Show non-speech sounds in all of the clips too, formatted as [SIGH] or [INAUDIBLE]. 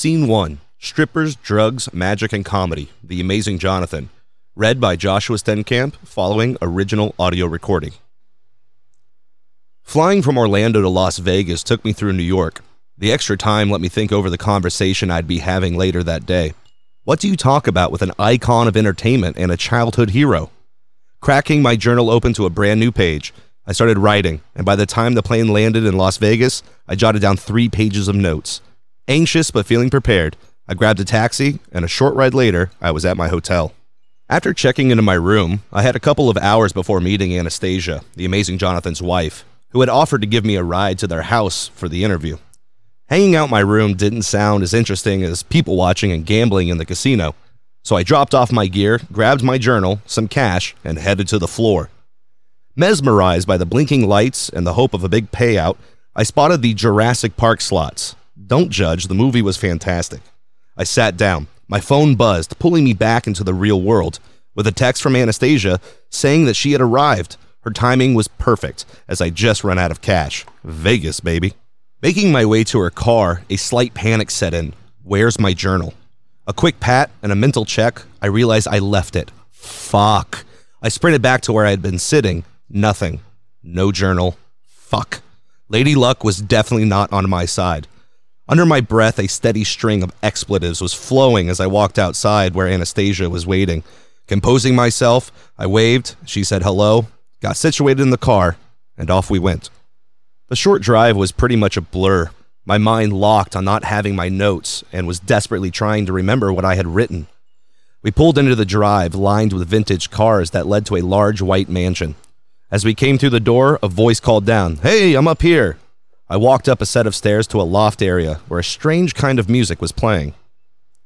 Scene 1 Strippers, Drugs, Magic, and Comedy The Amazing Johnathan. Read by Joshua Stenkamp, following original audio recording. Flying from Orlando to Las Vegas took me through New York. The extra time let me think over the conversation I'd be having later that day. What do you talk about with an icon of entertainment and a childhood hero? Cracking my journal open to a brand new page, I started writing, and by the time the plane landed in Las Vegas, I jotted down three pages of notes. Anxious but feeling prepared, I grabbed a taxi, and a short ride later, I was at my hotel. After checking into my room, I had a couple of hours before meeting Anastasia, the amazing Johnathan's wife, who had offered to give me a ride to their house for the interview. Hanging out in my room didn't sound as interesting as people watching and gambling in the casino, so I dropped off my gear, grabbed my journal, some cash, and headed to the floor. Mesmerized by the blinking lights and the hope of a big payout, I spotted the Jurassic Park slots. Don't judge, the movie was fantastic. I sat down. My phone buzzed, pulling me back into the real world, with a text from Anastasia saying that she had arrived. Her timing was perfect, as I just run out of cash. Vegas, baby. Making my way to her car, a slight panic set in. Where's my journal? A quick pat and a mental check, I realized I left it. Fuck. I sprinted back to where I had been sitting. Nothing. No journal. Fuck. Lady Luck was definitely not on my side. Under my breath, a steady string of expletives was flowing as I walked outside where Anastasia was waiting. Composing myself, I waved, she said hello, got situated in the car, and off we went. The short drive was pretty much a blur. My mind locked on not having my notes and was desperately trying to remember what I had written. We pulled into the drive lined with vintage cars that led to a large white mansion. As we came through the door, a voice called down, Hey, I'm up here. I walked up a set of stairs to a loft area where a strange kind of music was playing.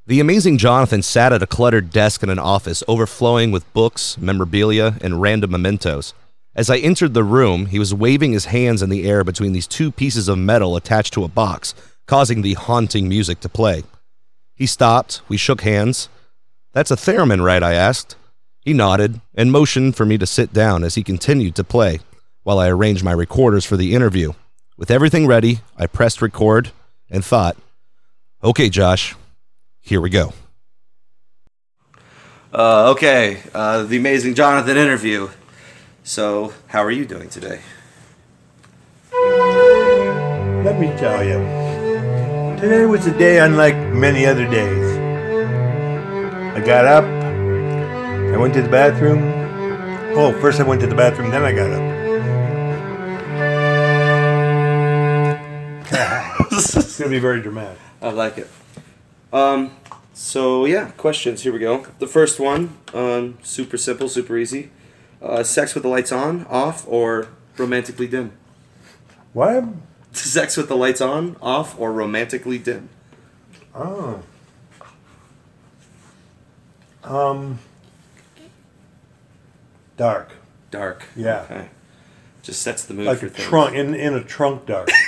The amazing Johnathan sat at a cluttered desk in an office overflowing with books, memorabilia, and random mementos. As I entered the room, he was waving his hands in the air between these two pieces of metal attached to a box, causing the haunting music to play. He stopped, we shook hands. That's a theremin, right? I asked. He nodded and motioned for me to sit down as he continued to play while I arranged my recorders for the interview. With everything ready, I pressed record and thought, okay, Josh, here we go. Uh, okay, uh, the amazing Johnathan interview. So, how are you doing today? Let me tell you. Today was a day unlike many other days. I got up, I went to the bathroom. Oh, first I went to the bathroom, then I got up. It's gonna be very dramatic. I like it. Um, so yeah, questions. Here we go. The first one, um, super simple, super easy. Uh, sex with the lights on, off, or romantically dim? What? Sex with the lights on, off, or romantically dim? Oh. Um. Dark. Dark. Yeah. Okay. Just sets the mood Like for a things. trunk in in a trunk dark. [LAUGHS]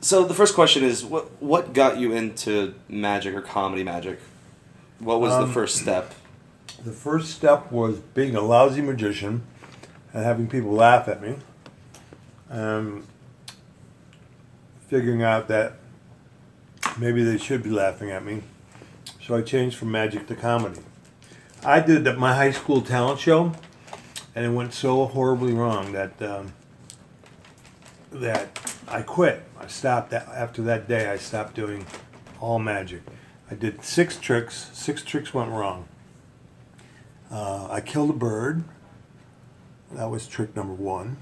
So the first question is, what what got you into magic or comedy magic? What was the Um, first step? The first step was being a lousy magician and having people laugh at me. Um, figuring out that maybe they should be laughing at me. So I changed from magic to comedy. I did my high school talent show, and it went so horribly wrong that um, that I quit. I stopped that, after that day. I stopped doing all magic. I did six tricks. Six tricks went wrong. Uh, I killed a bird. That was trick number one.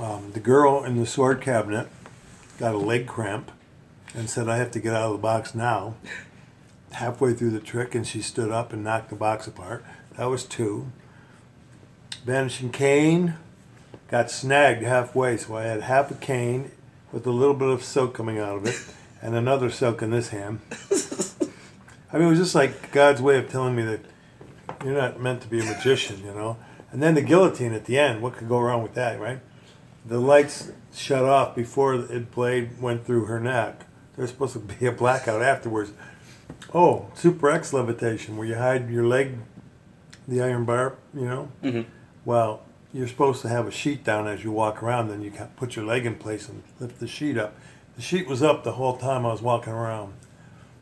Um, the girl in the sword cabinet got a leg cramp and said, I have to get out of the box now. [LAUGHS] Halfway through the trick, and she stood up and knocked the box apart. That was two. Vanishing cane got snagged halfway, so I had half a cane with a little bit of silk coming out of it and another silk in this hand. I mean, it was just like God's way of telling me that you're not meant to be a magician, you know. And then the guillotine at the end. What could go wrong with that, right? The lights shut off before the blade went through her neck. There's supposed to be a blackout afterwards. Oh, Super X levitation, where you hide your leg, the iron bar, you know. Mhm. Well, you're supposed to have a sheet down as you walk around. Then you put your leg in place and lift the sheet up. The sheet was up the whole time I was walking around.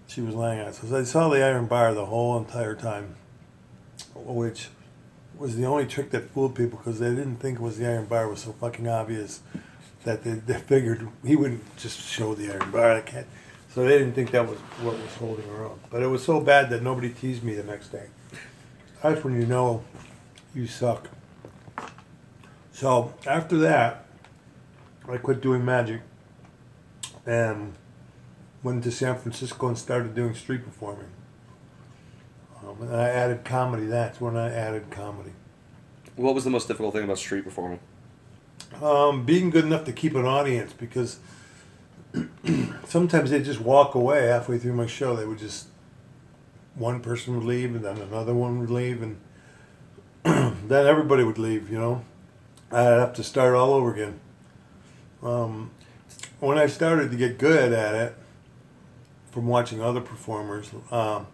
She was laying on it. So I saw the iron bar the whole entire time, which was the only trick that fooled people because they didn't think it was the iron bar. It was so fucking obvious that they, they figured he wouldn't just show the iron bar. I can't. So they didn't think that was what was holding her up. But it was so bad that nobody teased me the next day. That's when you know you suck. So after that, I quit doing magic and went to San Francisco and started doing street performing. Um, and I added comedy. That's when I added comedy. What was the most difficult thing about street performing? Um, being good enough to keep an audience because sometimes they'd just walk away halfway through my show. They would just one person would leave and then another one would leave and [CLEARS THROAT] then everybody would leave. You know, I'd have to start all over again. Um, when I started to get good at it, from watching other performers, um,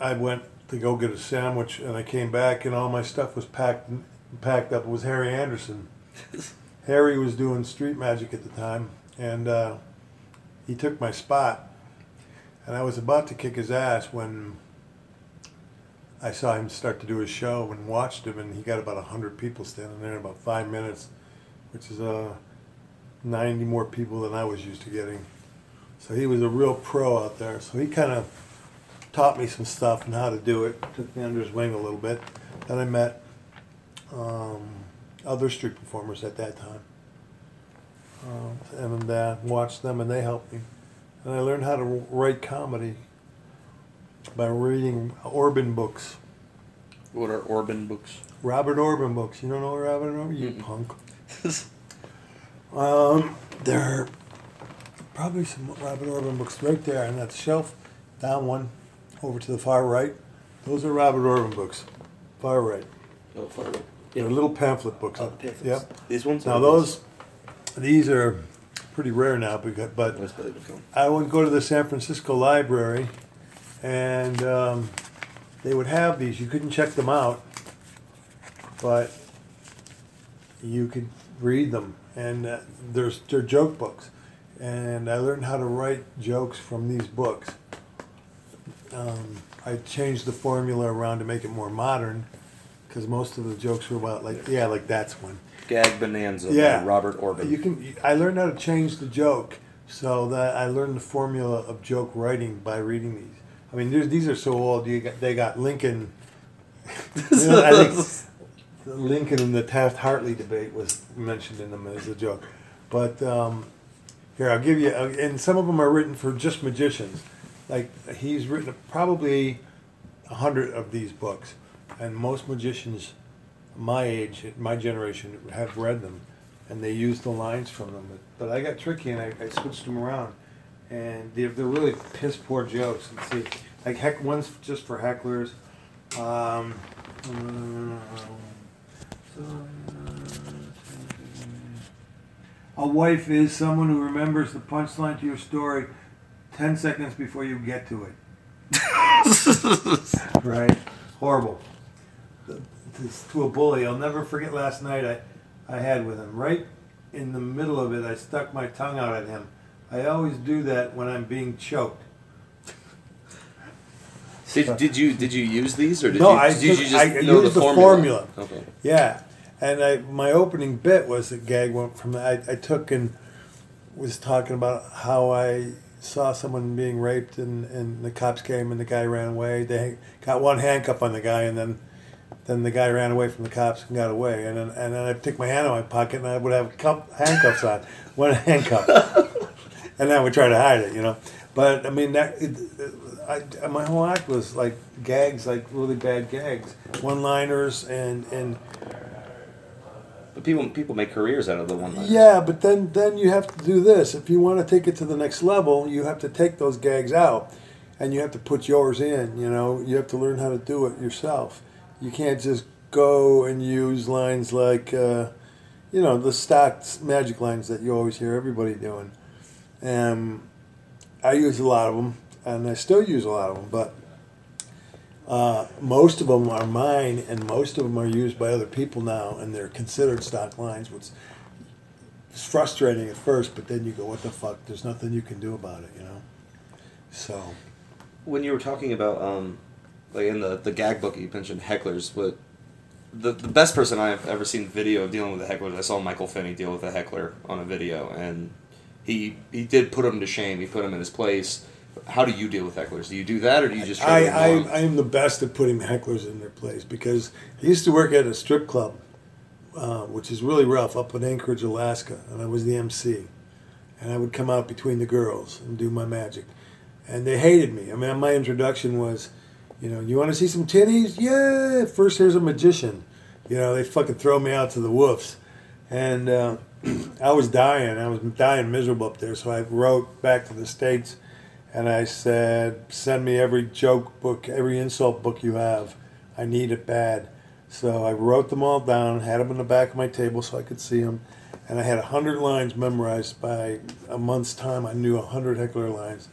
I went to go get a sandwich and I came back and all my stuff was packed packed up. It was Harry Anderson. [LAUGHS] Harry was doing street magic at the time, and uh, he took my spot. And I was about to kick his ass when I saw him start to do his show and watched him, and he got about hundred people standing there in about five minutes, which is uh, ninety more people than I was used to getting. So he was a real pro out there. So he kind of taught me some stuff and how to do it. Took me under his wing a little bit. Then I met um, other street performers at that time. Um, and uh, watched them, and they helped me. And I learned how to write comedy by reading Orben books. What are Orben books? Robert Orben books. You don't know Robert Orben? You Mm-mm. punk. [LAUGHS] Um, there are probably some Robert Orben books right there on that shelf. Down one, over to the far right. Those are Robert Orben books. Far right. oh, far away. They're little pamphlet books. Oh, pamphlets. Yep. These ones? Now those, these are pretty rare now, because, but Where's the other film? I would go to the San Francisco Library, and um, they would have these. You couldn't check them out, but you could read them. And uh, there's they're joke books, and I learned how to write jokes from these books. Um, I changed the formula around to make it more modern, because most of the jokes were about like yeah, like that's one. Gag Bonanza Yeah. by Robert Orben. You can. I learned how to change the joke, so that I learned the formula of joke writing by reading these. I mean, there's, these are so old. You got, they got Lincoln. [LAUGHS] You know, I think the Lincoln and the Taft Hartley debate was mentioned in them as a joke, but um, here I'll give you. uh, And some of them are written for just magicians. Like he's written probably a hundred of these books, and most magicians my age, my generation, have read them, and they use the lines from them. But, but I got tricky and I, I switched them around, and they're, they're really piss poor jokes. Let's see, like heck, one's just for hecklers. Um, a wife is someone who remembers the punchline to your story ten seconds before you get to it. [LAUGHS] right? Horrible to, to a bully. I'll never forget last night I, I had with him. Right in the middle of it, I stuck my tongue out at him. I always do that when I'm being choked. Did, did you did you use these or did No, you, I did you just I know used the the formula? formula. Okay. Yeah, and I my opening bit was a gag went from I, I took and was talking about how I saw someone being raped and, and the cops came and the guy ran away. They got one handcuff on the guy and then then the guy ran away from the cops and got away. And then and then I took my hand in my pocket and I would have cup, handcuffs on, one [LAUGHS] handcuff, and then I would try to hide it, you know. But I mean that. It, I, my whole act was like gags, like really bad gags, one-liners, and and But people people make careers out of the one liners. Yeah, but then then you have to do this. If you want to take it to the next level, you have to take those gags out, and you have to put yours in. You know, you have to learn how to do it yourself. You can't just go and use lines like, uh, you know, the stock magic lines that you always hear everybody doing. Um, I use a lot of them, and I still use a lot of them, but. Uh, most of them are mine, and most of them are used by other people now, and they're considered stock lines, which is frustrating at first. But then you go, "What the fuck?" There's nothing you can do about it, you know. So when you were talking about um, like in the the gag book you mentioned hecklers, but the the best person I've ever seen video of dealing with a heckler, I saw Michael Finney deal with a heckler on a video, and he he did put him to shame. He put him in his place. How do you deal with hecklers? Do you do that, or do you just? Try I, to I. I am the best at putting hecklers in their place because I used to work at a strip club, uh, which is really rough, up in Anchorage, Alaska, and I was the MC. And I would come out between the girls and do my magic. And they hated me. I mean, my introduction was, you know, you want to see some titties? Yeah. First, here's a magician. You know, they fucking throw me out to the wolves, And uh, [CLEARS THROAT] I was dying. I was dying miserable up there. So I wrote back to the States and I said, send me every joke book, every insult book you have. I need it bad. So I wrote them all down, had them in the back of my table so I could see them. And I had 100 lines memorized by a month's time. I knew 100 heckler lines.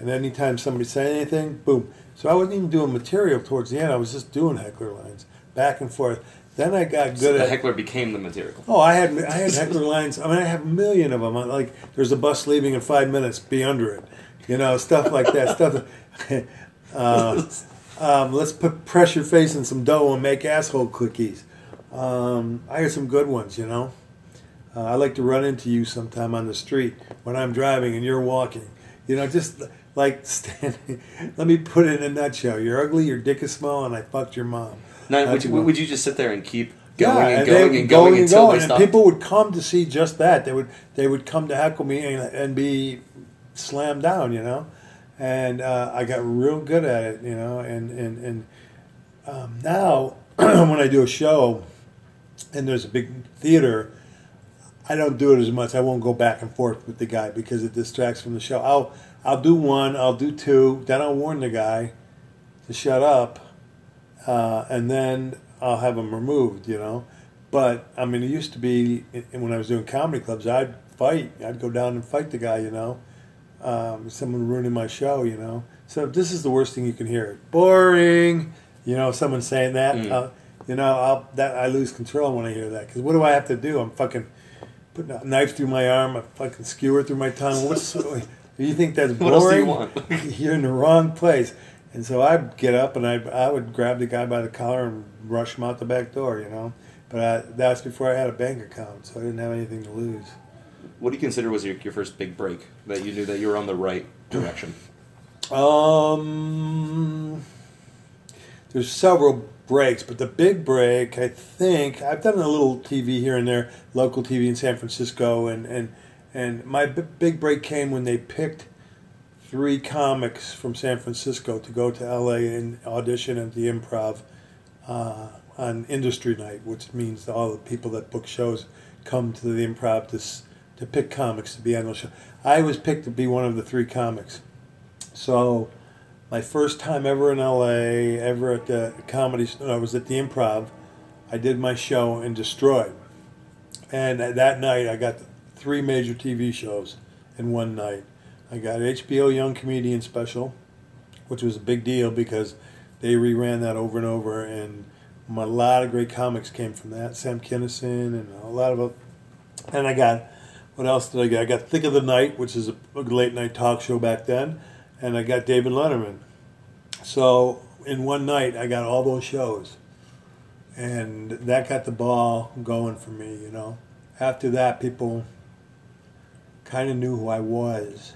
And anytime somebody said anything, boom. So I wasn't even doing material towards the end. I was just doing heckler lines back and forth. Then I got So good the at heckler became the material. Oh, I had I had heckler lines. I mean, I have a million of them. I- Like, there's a bus leaving in five minutes. Be under it. You know, stuff like that. stuff. [LAUGHS] Uh, um, let's put pressure face in some dough and make asshole cookies. Um, I got some good ones. You know, uh, I like to run into you sometime on the street when I'm driving and you're walking. You know, just like [LAUGHS] standing. Let me put it in a nutshell. You're ugly. Your dick is small, and I fucked your mom. Now, would you, would you just sit there and keep Yeah, going and they going and going until and people would come to see just that. They would they would come to heckle me and, and be slammed down, you know. And uh, I got real good at it, you know. And and and um, now [CLEARS THROAT] when I do a show and there's a big theater, I don't do it as much. I won't go back and forth with the guy because it distracts from the show. I'll I'll do one, I'll do two, then I'll warn the guy to shut up, uh, and then I'll have him removed. You know, but I mean, it used to be when I was doing comedy clubs, I'd fight. I'd go down and fight the guy. You know, um, someone ruining my show. You know, so this is the worst thing you can hear. Boring. You know, someone saying that. Mm. Uh, you know, I'll, that I lose control when I hear that because what do I have to do? I'm fucking putting a knife through my arm, a fucking skewer through my tongue. What's you think that's [LAUGHS] What else do you boring? want? [LAUGHS] You're in the wrong place. And so I'd get up and I I would grab the guy by the collar and rush him out the back door, you know. But I, that's before I had a bank account, so I didn't have anything to lose. What do you consider was your, your first big break that you knew that you were on the right direction? [CLEARS THROAT] Um, there's several breaks, but the big break, I think, I've done a little TV here and there, local TV in San Francisco, and and and my b- big break came when they picked three comics from San Francisco to go to LA and audition at the Improv uh, on Industry Night, which means all the people that book shows come to the Improv to s- to pick comics to be on the show. I was picked to be one of the three comics. So, my first time ever in LA, ever at the comedy, I was at the Improv. I did my show and destroyed. And that night, I got three major TV shows in one night. I got HBO Young Comedian Special, which was a big deal because they reran that over and over, and a lot of great comics came from that. Sam Kinison and a lot of, and I got what else did I get? I got Thicke of the Night, which is a late night talk show back then, and I got David Letterman. So in one night, I got all those shows, and that got the ball going for me. You know, after that, people kind of knew who I was.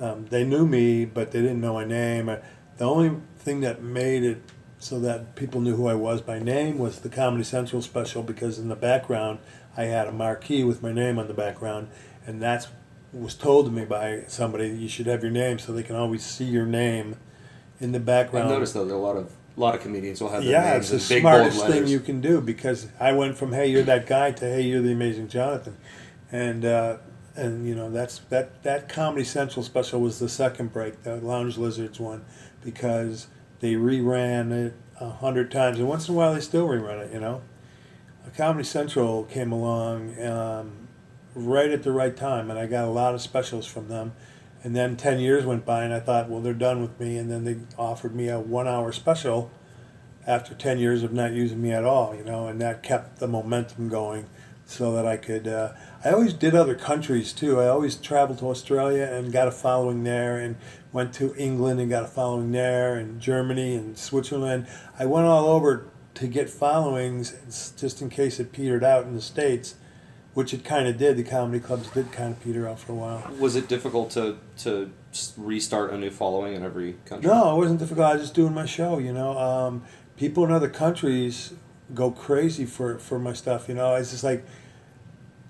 Um, they knew me, but they didn't know my name. I, the only thing that made it so that people knew who I was by name was the Comedy Central special because in the background I had a marquee with my name on the background, and that's was told to me by somebody you should have your name so they can always see your name in the background. I've noticed though that a lot of a lot of comedians will have their Yeah, names it's the big bold smartest thing you can do because I went from "Hey, you're that guy" to "Hey, you're the amazing Johnathan," and uh, and you know that's that that Comedy Central special was the second break, the Lounge Lizards one, because they reran it a hundred times, and once in a while they still rerun it. You know, Comedy Central came along um, right at the right time, and I got a lot of specials from them. And then ten years went by, and I thought, well, they're done with me. And then they offered me a one-hour special after 10 years of not using me at all, you know, and that kept the momentum going so that I could. Uh, I always did other countries too. I always traveled to Australia and got a following there, and went to England and got a following there, and Germany and Switzerland. I went all over to get followings just in case it petered out in the States, which it kind of did. The comedy clubs did kind of peter out for a while. Was it difficult to to restart a new following in every country? No, it wasn't difficult. I was just doing my show, you know. Um, people in other countries go crazy for, for my stuff, you know. It's just like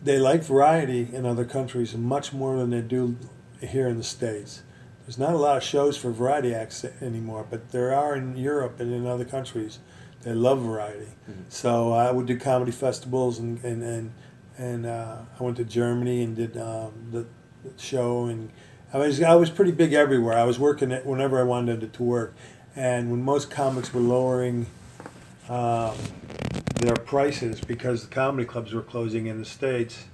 they like variety in other countries much more than they do here in the States. There's not a lot of shows for variety acts anymore, but there are in Europe and in other countries. They love variety. So I would do comedy festivals and, and, and, and uh, I went to Germany and did um, the, the show and I was I was pretty big everywhere. I was working it whenever I wanted it to work, and when most comics were lowering um, their prices because the comedy clubs were closing in the states,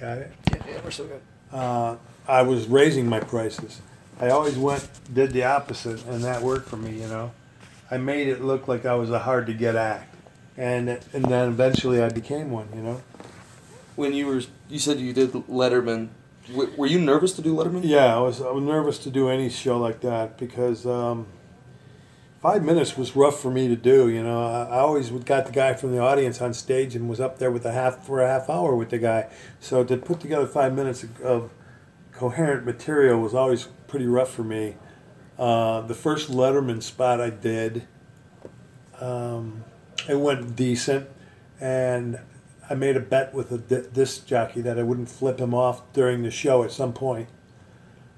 got it. Yeah, yeah, we're so good. Uh, I was raising my prices. I always went did the opposite, and that worked for me. You know, I made it look like I was a hard to get act, and and then eventually I became one. You know. When you were, you said you did Letterman. W- were you nervous to do Letterman? Yeah, I was. I was nervous to do any show like that because um, five minutes was rough for me to do. You know, I, always got the guy from the audience on stage and was up there with a half for a half hour with the guy. So to put together five minutes of, coherent material was always pretty rough for me. Uh, the first Letterman spot I did, um, it went decent, and I made a bet with a di- disc jockey that I wouldn't flip him off during the show at some point.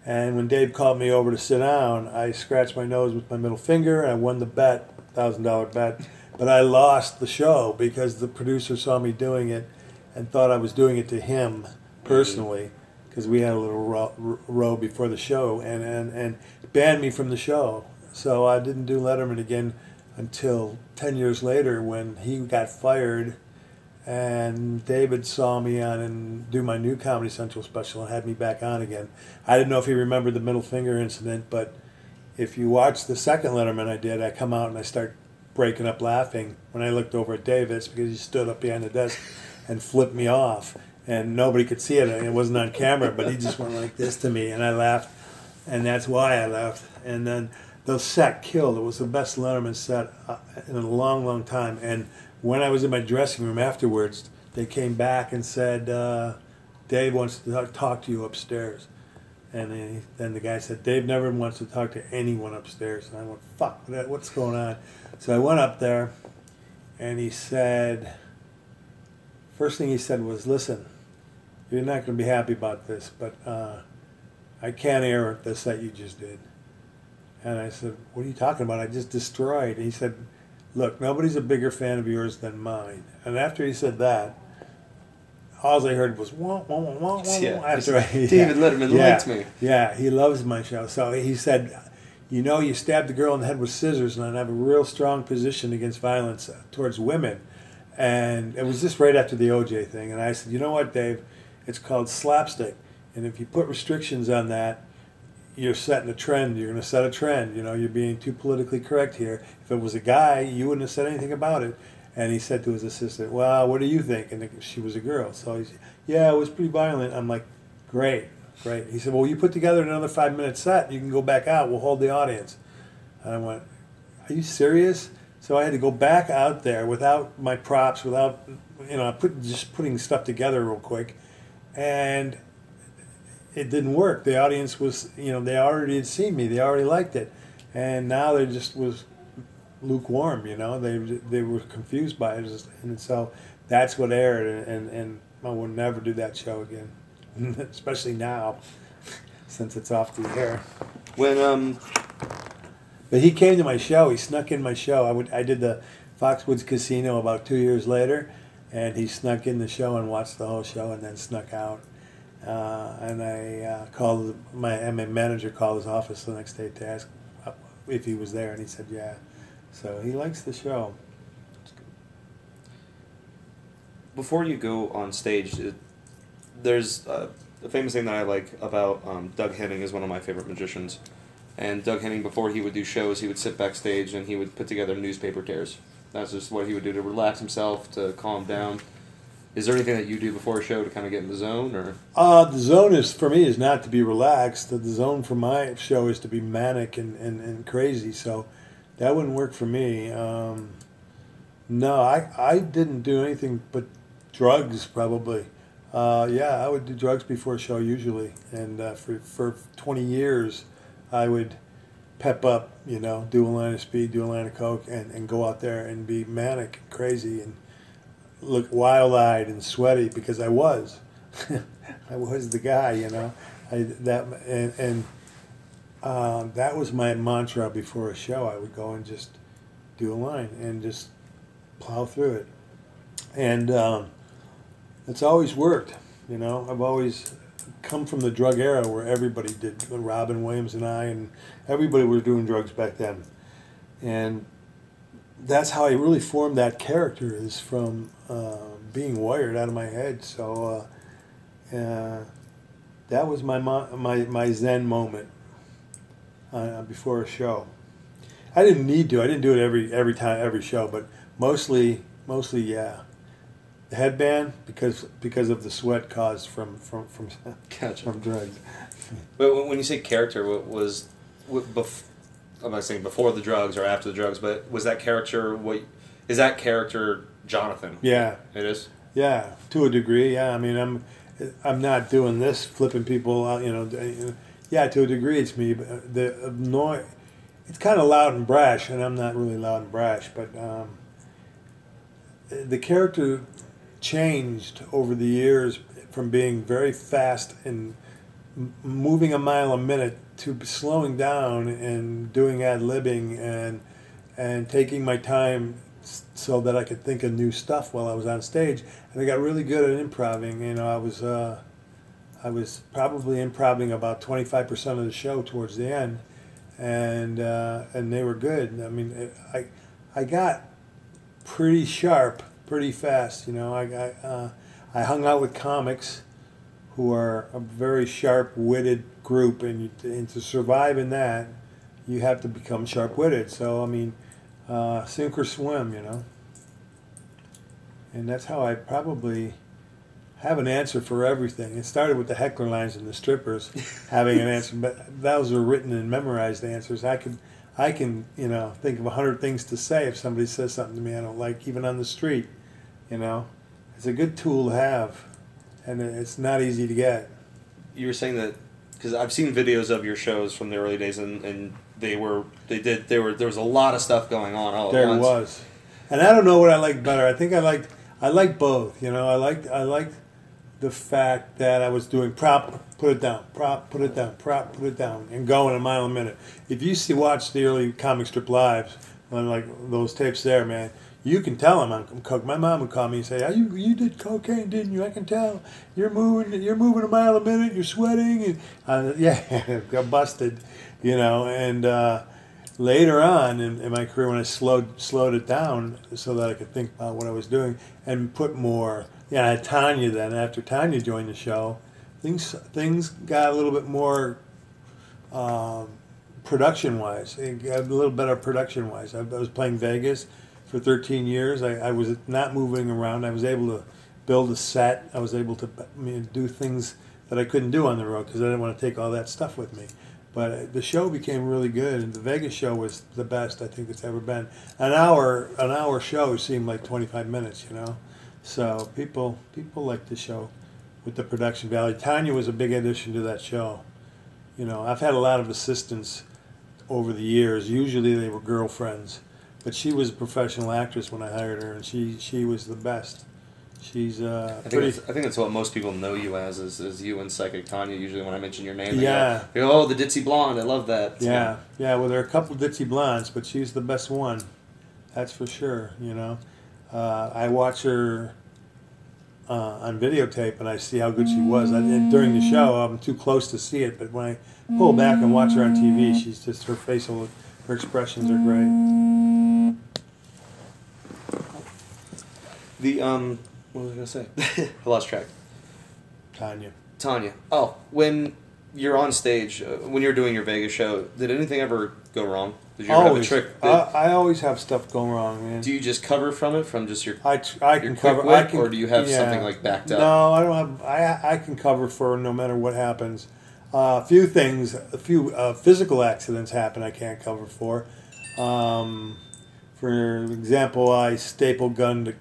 And when Dave called me over to sit down, I scratched my nose with my middle finger and I won the bet, thousand dollar bet. But I lost the show because the producer saw me doing it and thought I was doing it to him personally because we had a little row, row before the show and, and, and banned me from the show. So I didn't do Letterman again until 10 years later when he got fired and David saw me on and do my new Comedy Central special and had me back on again. I didn't know if he remembered the middle finger incident, but if you watch the second Letterman I did, I come out and I start breaking up laughing when I looked over at Davis because he stood up behind the desk and flipped me off, and nobody could see it. It wasn't on camera, but he just went like this to me, and I laughed, and that's why I laughed. And then the set killed. It was the best Letterman set uh, in a long, long time. And when I was in my dressing room afterwards, they came back and said, uh, "Dave wants to talk- to you upstairs." And then, then the guy said, "Dave never wants to talk to anyone upstairs." And I went, "Fuck, what- what's going on?" So I went up there, and he said, first thing he said was, "Listen, you're not going to be happy about this, but uh, I can't air this that you just did." And I said, "What are you talking about? I just destroyed." And he said, "Look, nobody's a bigger fan of yours than mine." And after he said that, all I heard was wah wah wah wah wah. Yeah. After I, David Letterman yeah, liked me. Yeah, he loves my show. So he said, "You know, you stabbed a girl in the head with scissors, and I have a real strong position against violence uh, towards women." And it was just right after the OJ thing, and I said, "You know what, Dave? It's called slapstick, and if you put restrictions on that." You're setting a trend. You're going to set a trend. You know, you're being too politically correct here. If it was a guy, you wouldn't have said anything about it. And he said to his assistant, "Well, what do you think?" And she was a girl, so he's, "Yeah, it was pretty violent." I'm like, "Great, great." He said, "Well, you put together another five minute set. You can go back out. We'll hold the audience." And I went, "Are you serious?" So I had to go back out there without my props, without you know, put just putting stuff together real quick, and it didn't work. The audience was, you know, they already had seen me. They already liked it, and now they just was lukewarm. You know, they they were confused by it, and so that's what aired. And and, and I will never do that show again, [LAUGHS] especially now, [LAUGHS] since it's off the air. When um, But he came to my show. He snuck in my show. I would I did the Foxwoods Casino about two years later, and he snuck in the show and watched the whole show, and then snuck out. Uh, and I uh, called my and my manager called his office the next day to ask if he was there, and he said yeah. So he likes the show. before you go on stage, it, there's uh, a famous thing that I like about um, Doug Henning is one of my favorite magicians. And Doug Henning, before he would do shows, he would sit backstage and he would put together newspaper tears. That's just what he would do to relax himself, to calm down. Is there anything that you do before a show to kind of get in the zone, or Uh, the zone is for me is not to be relaxed. The, zone for my show is to be manic and, and, and crazy. So that wouldn't work for me. Um, no, I, I didn't do anything but drugs probably. Uh, yeah, I would do drugs before a show usually, and uh, for for twenty years, I would pep up, you know, do a line of speed, do a line of coke, and, and go out there and be manic and crazy and look wild-eyed and sweaty because I was. [LAUGHS] I was the guy, you know. I that and, and uh, that was my mantra before a show. I would go and just do a line and just plow through it, and um, it's always worked. You know, I've always come from the drug era where everybody did. Robin Williams and I, and everybody was doing drugs back then, and that's how I really formed that character is from uh, being wired out of my head. So uh, uh, that was my, mo- my my Zen moment uh, before a show. I didn't need to. I didn't do it every every time every show, but mostly mostly yeah. The headband because because of the sweat caused from from from, Gotcha. from drugs. But when when you say character, what was, what bef- I'm not saying before the drugs or after the drugs, but was that character what? Is that character Johnathan? Yeah. It is. Yeah, to a degree. Yeah, I mean, I'm I'm not doing this flipping people out. You know, yeah, to a degree, it's me. But the noise, it's kind of loud and brash, and I'm not really loud and brash. But um, the character changed over the years from being very fast and moving a mile a minute to slowing down and doing ad libbing and and taking my time so that I could think of new stuff while I was on stage. And I got really good at improving. You know, I was uh, I was probably improving about twenty five percent of the show towards the end, and uh, and they were good. I mean, it, I I got pretty sharp pretty fast. You know, I I, uh, I hung out with comics who are a very sharp witted group, and and to survive in that, you have to become sharp witted. So I mean, uh, sink or swim, you know. And that's how I probably have an answer for everything. It started with the heckler lines and the strippers [LAUGHS] having an answer, but those are written and memorized answers. I can, I can, you know, think of a hundred things to say if somebody says something to me I don't like, even on the street. You know, it's a good tool to have, and it's not easy to get. You were saying that because I've seen videos of your shows from the early days, and, and they were they did there were there was a lot of stuff going on all there at once. was, and I don't know what I liked better. I think I liked I liked both. You know, I liked I liked the fact that I was doing prop, put it down, prop, put it down, prop, put it down, and going a mile a minute. If you see watch the early comic strip lives on like those tapes there, man, you can tell I'm coke. My mom would call me and say, "Oh, you you did cocaine, didn't you? I can tell. You're moving, you're moving a mile a minute. You're sweating, and uh, [LAUGHS] yeah, got busted, you know." And uh, later on in, in my career, when I slowed slowed it down so that I could think about what I was doing and put more. Yeah, I had Tanya then. After Tanya joined the show, things things got a little bit more um, production wise. A little better production wise. I, I was playing Vegas for 13 years. I, I was not moving around. I was able to build a set. I was able to I mean, do things that I couldn't do on the road because I didn't want to take all that stuff with me. But the show became really good, and the Vegas show was the best I think it's ever been. An hour, an hour show seemed like 25 minutes, you know. So people, people liked the show with the production value. Tanya was a big addition to that show. You know, I've had a lot of assistants over the years. Usually they were girlfriends, but she was a professional actress when I hired her, and she she was the best. She's uh, I think, pretty. I think that's what most people know you as is, is you and Psychic Tanya. Usually, when I mention your name, they Yeah. go, go, oh, the ditzy blonde. I love that. Yeah, yeah. Well, there are a couple ditzy blondes, but she's the best one. That's for sure. You know, uh, I watch her uh, on videotape and I see how good she was. I, and during the show, I'm too close to see it, but when I pull back and watch her on TV, she's just her facial, her expressions are great. The um, what was I gonna say? [LAUGHS] I lost track. Tanya. Tanya. Oh, when you're on stage uh, when you're doing your Vegas show. Did anything ever go wrong? Did you ever always, have a trick? I, That, I always have stuff going wrong, man. do you just cover from it from just your? I, tr- I your can quick cover. I can, or do you have yeah. something like backed up? No, I don't have. I I can cover for no matter what happens. Uh, a few things, a few uh, physical accidents happen. I can't cover for. Um, for example, I staple gunned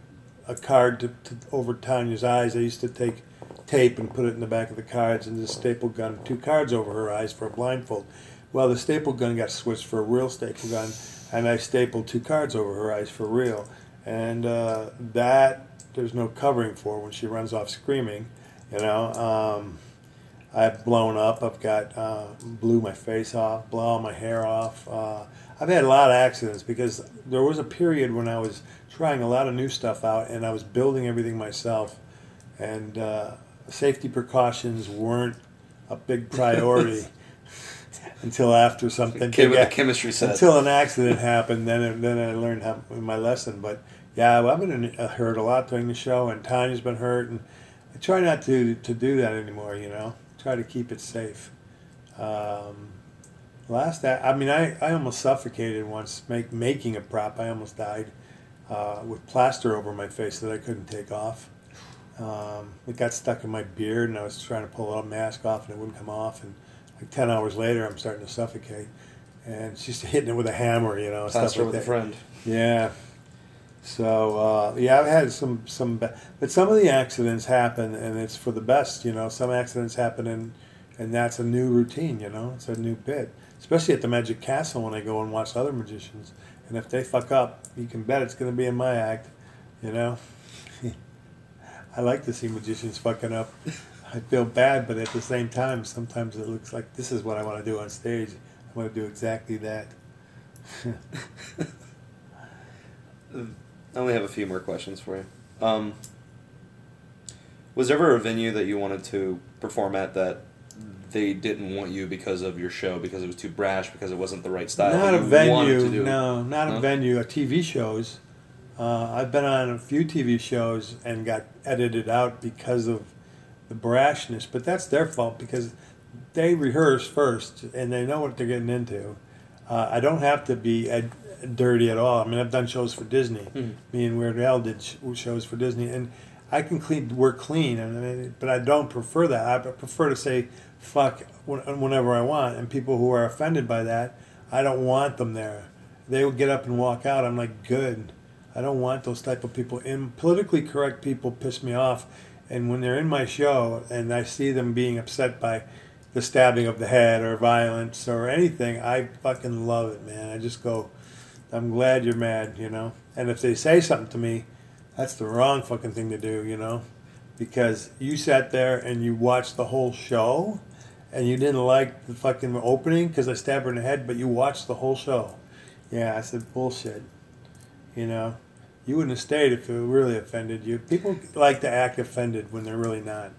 a, card to, to over Tanya's eyes. I used to take tape and put it in the back of the cards and just staple gun two cards over her eyes for a blindfold. Well, the staple gun got switched for a real staple gun, and I stapled two cards over her eyes for real. And uh, that there's no covering for when she runs off screaming. You know, um, I've blown up. I've got uh, blew my face off, blow all my hair off. Uh, I've had a lot of accidents because there was a period when I was trying a lot of new stuff out and I was building everything myself, and uh, safety precautions weren't a big [LAUGHS] priority until after something. With big the chemistry set. until an accident happened, then it, then I learned how, my lesson. But yeah, well, I've been uh, hurt a lot during the show, and Tanya's been hurt, and I try not to to do that anymore. You know, try to keep it safe. Um, last, I mean, I, I almost suffocated once make, making a prop. I almost died uh, with plaster over my face that I couldn't take off. Um, it got stuck in my beard, and I was trying to pull a little mask off, and it wouldn't come off. And like ten hours later, I'm starting to suffocate, and she's [LAUGHS] hitting it with a hammer, you know, stuff Plaster like with a friend. Yeah. So uh, yeah, I've had some some, but some of the accidents happen, and it's for the best. You know, some accidents happen, and and that's a new routine. You know, it's a new bit, especially at the Magic Castle when I go and watch other magicians. And if they fuck up, you can bet it's going to be in my act. You know, [LAUGHS] I like to see magicians fucking up. I feel bad, but at the same time, sometimes it looks like this is what I want to do on stage. I want to do exactly that. [LAUGHS] I only have a few more questions for you. Um, was there ever a venue that you wanted to perform at that they didn't want you because of your show, because it was too brash, because it wasn't the right style? Not a venue. No, not No? a venue. A TV shows. Uh, I've been on a few TV shows and got edited out because of the brashness, but that's their fault because they rehearse first and they know what they're getting into. Uh, I don't have to be ed- dirty at all. I mean, I've done shows for Disney. Hmm. Me and Weird Al did sh- shows for Disney, and I can clean work clean. And but I don't prefer that. I prefer to say fuck whenever I want. And people who are offended by that, I don't want them there. They will get up and walk out. I'm like, good. I don't want those type of people. And politically correct people piss me off. And when they're in my show and I see them being upset by the stabbing of the head or violence or anything, I fucking love it, man. I just go, I'm glad you're mad, you know. And if they say something to me, that's the wrong fucking thing to do, you know, because you sat there and you watched the whole show, and you didn't like the fucking opening because I stabbed her in the head, but you watched the whole show. Yeah, I said bullshit. You know, you wouldn't have stayed if it really offended you. People like to act offended when they're really not.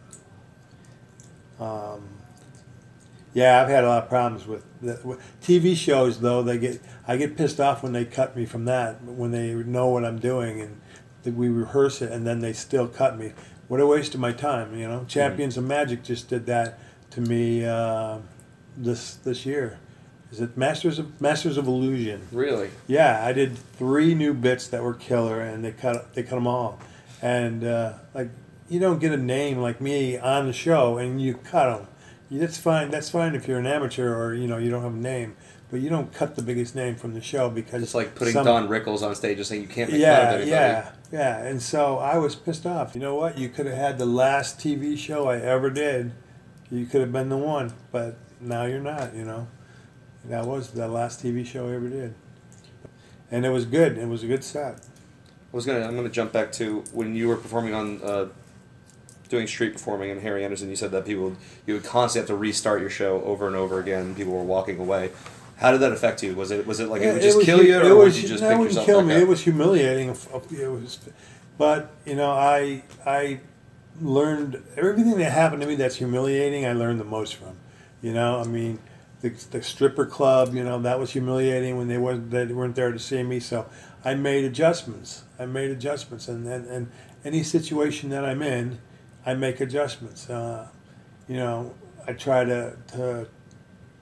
Um, yeah, I've had a lot of problems with, the, with TV shows. Though they get, I get pissed off when they cut me from that. When they know what I'm doing and that we rehearse it, and then they still cut me. What a waste of my time, you know. Champions of Magic just did that to me uh, this this year. Is it Masters of Masters of Illusion? Really? Yeah, I did three new bits that were killer, and they cut they cut them all. And uh, like, you don't get a name like me on the show, and you cut them. That's fine. That's fine if you're an amateur or you know you don't have a name, but you don't cut the biggest name from the show because It's like putting some- Don Rickles on stage and saying you can't make fun of yeah, anybody. yeah, yeah. And so I was pissed off. You know what? You could have had the last TV show I ever did. You could have been the one, but now you're not. You know, that was the last TV show I ever did, and it was good. It was a good set. I was gonna. I'm gonna jump back to when you were performing on, uh, doing street performing and Harry Anderson. You said that people you would constantly have to restart your show over and over again. People were walking away. How did that affect you? Was it was it like it would just kill you, or was, would you just no, pick it wouldn't yourself kill me. up? It was humiliating. It was, but you know, I I learned everything that happened to me that's humiliating. I learned the most from. You know, I mean, the, the stripper club. You know, that was humiliating when they wasn't they weren't there to see me. So I made adjustments. I made adjustments, and and, and any situation that I'm in, I make adjustments. Uh, you know, I try to, to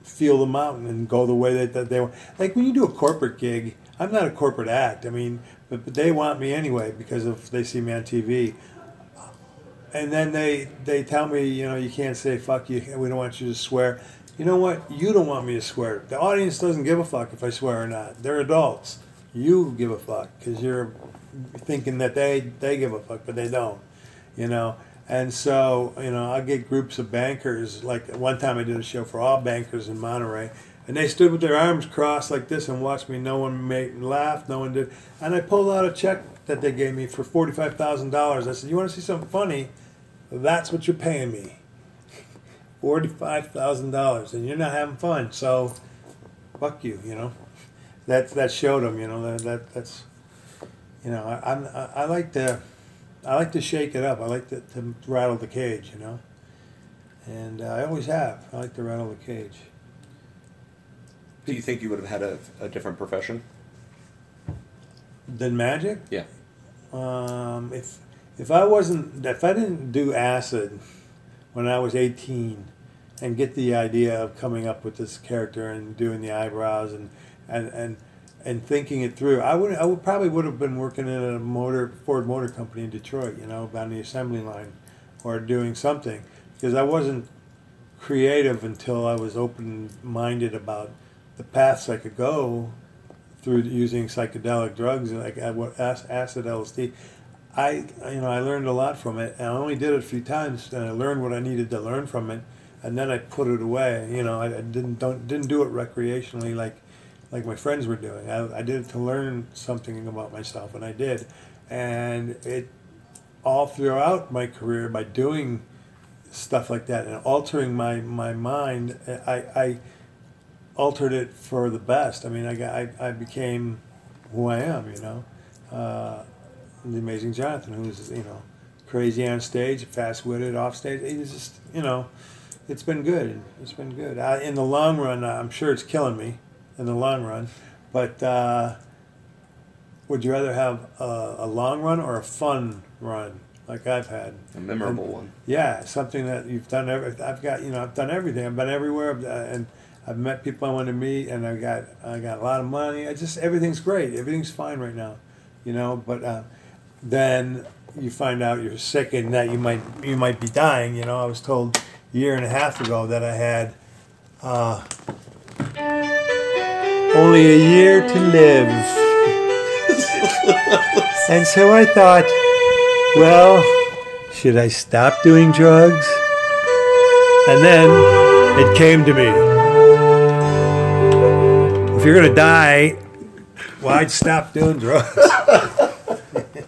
feel them out and go the way that, that they want. Like when you do a corporate gig, I'm not a corporate act. I mean, but, but they want me anyway because of they see me on TV. And then they they tell me, you know, you can't say fuck you. We don't want you to swear. You know what? You don't want me to swear. The audience doesn't give a fuck if I swear or not. They're adults. You give a fuck because you're thinking that they they give a fuck, but they don't. You know. And so, you know, I get groups of bankers. Like one time I did a show for all bankers in Monterey, and they stood with their arms crossed like this and watched me. No one made laugh. No one did. And I pulled out a check that they gave me for forty-five thousand dollars. I said, "You want to see something funny? That's what you're paying me. [LAUGHS] Forty-five thousand dollars, and you're not having fun. So, fuck you. You know." That that showed them. You know that, that that's. You know, I, I'm I, I like to. I like to shake it up. I like to, to rattle the cage, you know. And uh, I always have. I like to rattle the cage. Do you think you would have had a, a different profession? Than magic? Yeah. Um, if if I wasn't if I didn't do acid when I was eighteen and get the idea of coming up with this character and doing the eyebrows and and, and and thinking it through. I would I would probably would have been working in a motor Ford Motor Company in Detroit, you know, on the assembly line, or doing something because I wasn't creative until I was open minded about the paths I could go through using psychedelic drugs and like acid LSD. I you know I learned a lot from it, and I only did it a few times, and I learned what I needed to learn from it, and then I put it away. You know, I, I didn't don't didn't do it recreationally like like my friends were doing. I, I did it to learn something about myself, and I did. And it all throughout my career by doing stuff like that and altering my, my mind, I, I altered it for the best. I mean, I, got, I, I became who I am, you know. Uh, the amazing Johnathan, who's, you know, crazy on stage, fast witted off stage. He's just, you know, it's been good. It's been good. I, in the long run, I'm sure it's killing me in the long run. But uh, would you rather have a, a, long run or a fun run like I've had? A memorable and, one. Yeah, something that you've done. Every, I've got you know I've done everything. I've been everywhere, uh, and I've met people I want to meet, and I got I got a lot of money. I just everything's great. Everything's fine right now, you know. But uh, then you find out you're sick and that you might you might be dying. You know, I was told a year and a half ago that I had. Uh, only a year to live. and so I thought, well, should I stop doing drugs? And then it came to me. If you're going to die, why'd stop doing drugs? if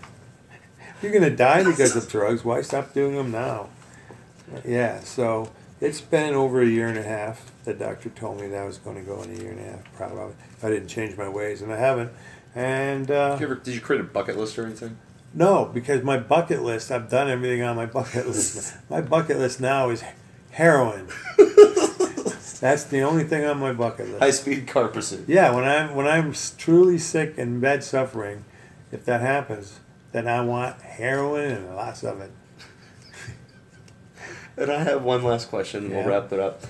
you're going to die because of drugs, why stop doing them now? Yeah, so it's been over a year and a half. The doctor told me that I was going to go in a year and a half, probably, if I didn't change my ways, and I haven't. And uh, did you, ever, did you create a bucket list or anything? No, because my bucket list, I've done everything on my bucket list. my bucket list now is heroin. [LAUGHS] That's the only thing on my bucket list. High speed car pursuit. Yeah, when I'm when I'm truly sick and bed suffering, if that happens, then I want heroin and lots of it. [LAUGHS] And I have one last question. Yeah. We'll wrap it up.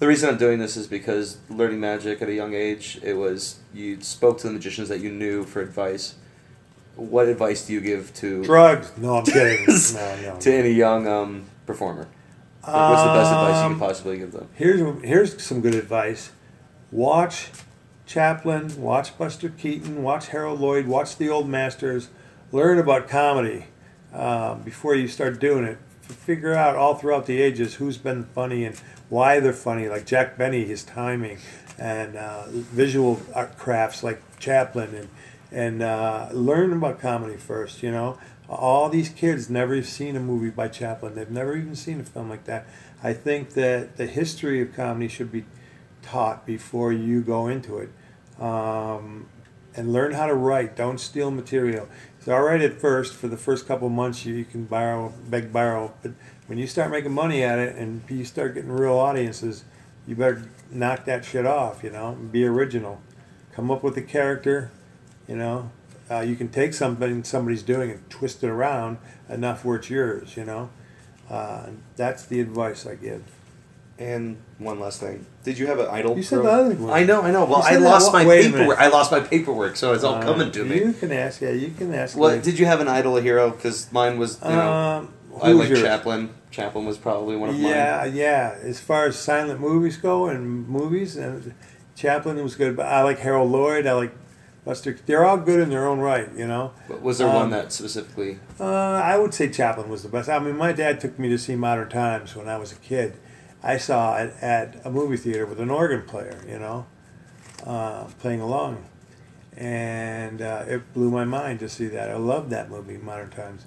The reason I'm doing this is because learning magic at a young age, it was you spoke to the magicians that you knew for advice. What advice do you give to drugs? No, I'm kidding. [LAUGHS] no, no. to any young um, performer? Like, what's the best advice you Um, could possibly give them? Here's here's some good advice. Watch Chaplin, watch Buster Keaton, watch Harold Lloyd, watch the old masters. Learn about comedy um, before you start doing it. Figure out all throughout the ages who's been funny and why they're funny. Like Jack Benny, his timing, and uh, visual art crafts like Chaplin, and and uh, learn about comedy first. You know, all these kids never seen a movie by Chaplin. They've never even seen a film like that. I think that the history of comedy should be taught before you go into it. Um, and learn how to write. Don't steal material. It's all right at first. For the first couple months, you, you can borrow, beg, borrow. But when you start making money at it and you start getting real audiences, you better knock that shit off. You know, be original. Come up with a character. You know, uh, you can take something somebody's doing and twist it around enough where it's yours. You know, Uh, that's the advice I give. And one last thing. Did you have an idol? You said pro- the other one. I know, I know. Well, I that lost my wait a minute. paperwork. I lost my paperwork, so it's all Uh, coming to me. You can ask. Yeah, you can ask. What me. did you have an idol, a hero? Because mine was, you know, Um, I who's like yours? Chaplin. Chaplin was probably one of mine. Yeah, yeah. As far as silent movies go and movies, and Chaplin was good, but I like Harold Lloyd. I like Buster. They're all good in their own right, you know. But was there Um, one that specifically? Uh, I would say Chaplin was the best. I mean, my dad took me to see Modern Times when I was a kid. I saw it at a movie theater with an organ player, you know, uh, playing along, and uh, it blew my mind to see that. I loved that movie, Modern Times,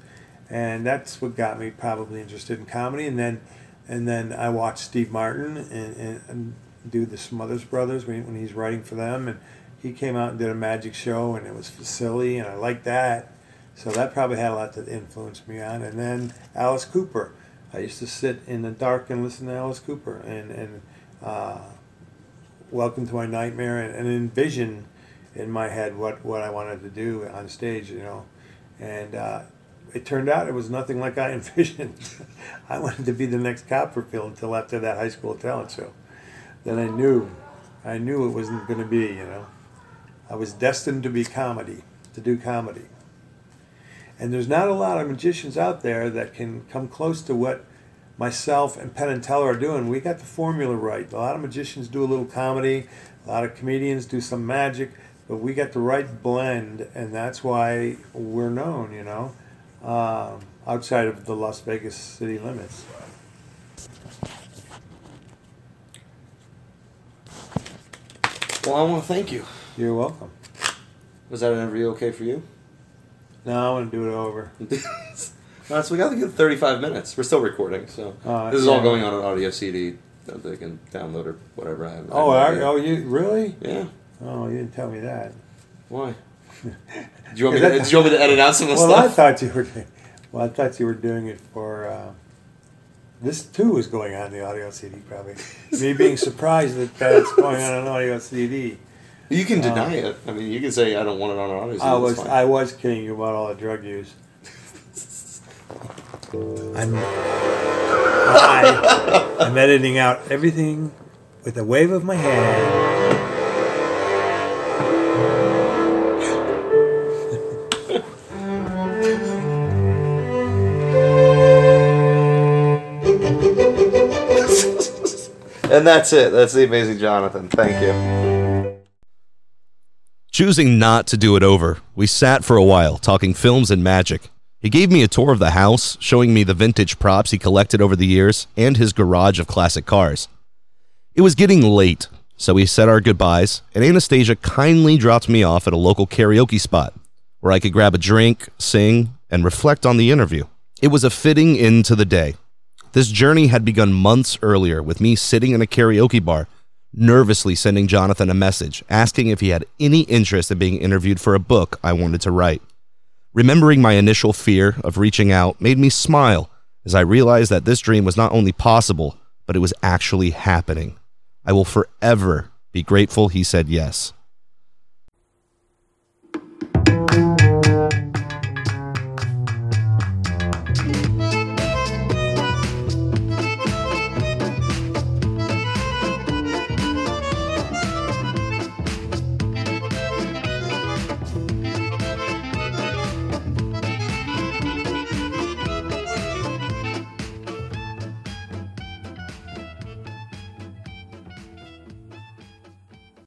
and that's what got me probably interested in comedy. And then, and then I watched Steve Martin and, and, and do the Smothers Brothers when, when he's writing for them, and he came out and did a magic show, and it was silly, and I liked that. So that probably had a lot to influence me on. And then Alice Cooper. I used to sit in the dark and listen to Alice Cooper and, and uh, Welcome to My Nightmare and, and envision in my head what, what I wanted to do on stage, you know. And uh, it turned out it was nothing like I [LAUGHS] envisioned. I wanted to be the next Copperfield until after that high school talent show. Then I knew, I knew it wasn't going to be, you know. I was destined to be comedy, to do comedy. And there's not a lot of magicians out there that can come close to what myself and Penn and Teller are doing. We got the formula right. A lot of magicians do a little comedy, a lot of comedians do some magic, but we got the right blend, and that's why we're known, you know, um, outside of the Las Vegas city limits. Well, I want to thank you. You're welcome. Was that interview okay for you? No, I want to do it over. [LAUGHS] Well, so we got to get 35 minutes. We're still recording, so Oh, this is all going on an audio CD that they can download or whatever. I have, I Oh, are, oh, you really? yeah. Oh, you didn't tell me that. Why? [LAUGHS] Do you want me to? Do you want me to edit out some of the Well, I thought you were. Well, I thought you were doing it for. Uh, this too was going on the audio CD, probably. [LAUGHS] Me being surprised that that's going on an audio CD. You can uh, deny it. I mean, you can say I don't want it on an audio I was. I was kidding you about all the drug use. [LAUGHS] I'm I, I'm editing out everything with a wave of my hand. and that's it. That's the amazing Johnathan. Thank you. Choosing not to do it over, we sat for a while talking films and magic. He gave me a tour of the house, showing me the vintage props he collected over the years and his garage of classic cars. It was getting late, so we said our goodbyes, and Anastasia kindly dropped me off at a local karaoke spot where I could grab a drink, sing, and reflect on the interview. It was a fitting end to the day. This journey had begun months earlier with me sitting in a karaoke bar, nervously sending Johnathan a message asking if he had any interest in being interviewed for a book I wanted to write. Remembering my initial fear of reaching out made me smile as I realized that this dream was not only possible, but it was actually happening. I will forever be grateful he said yes.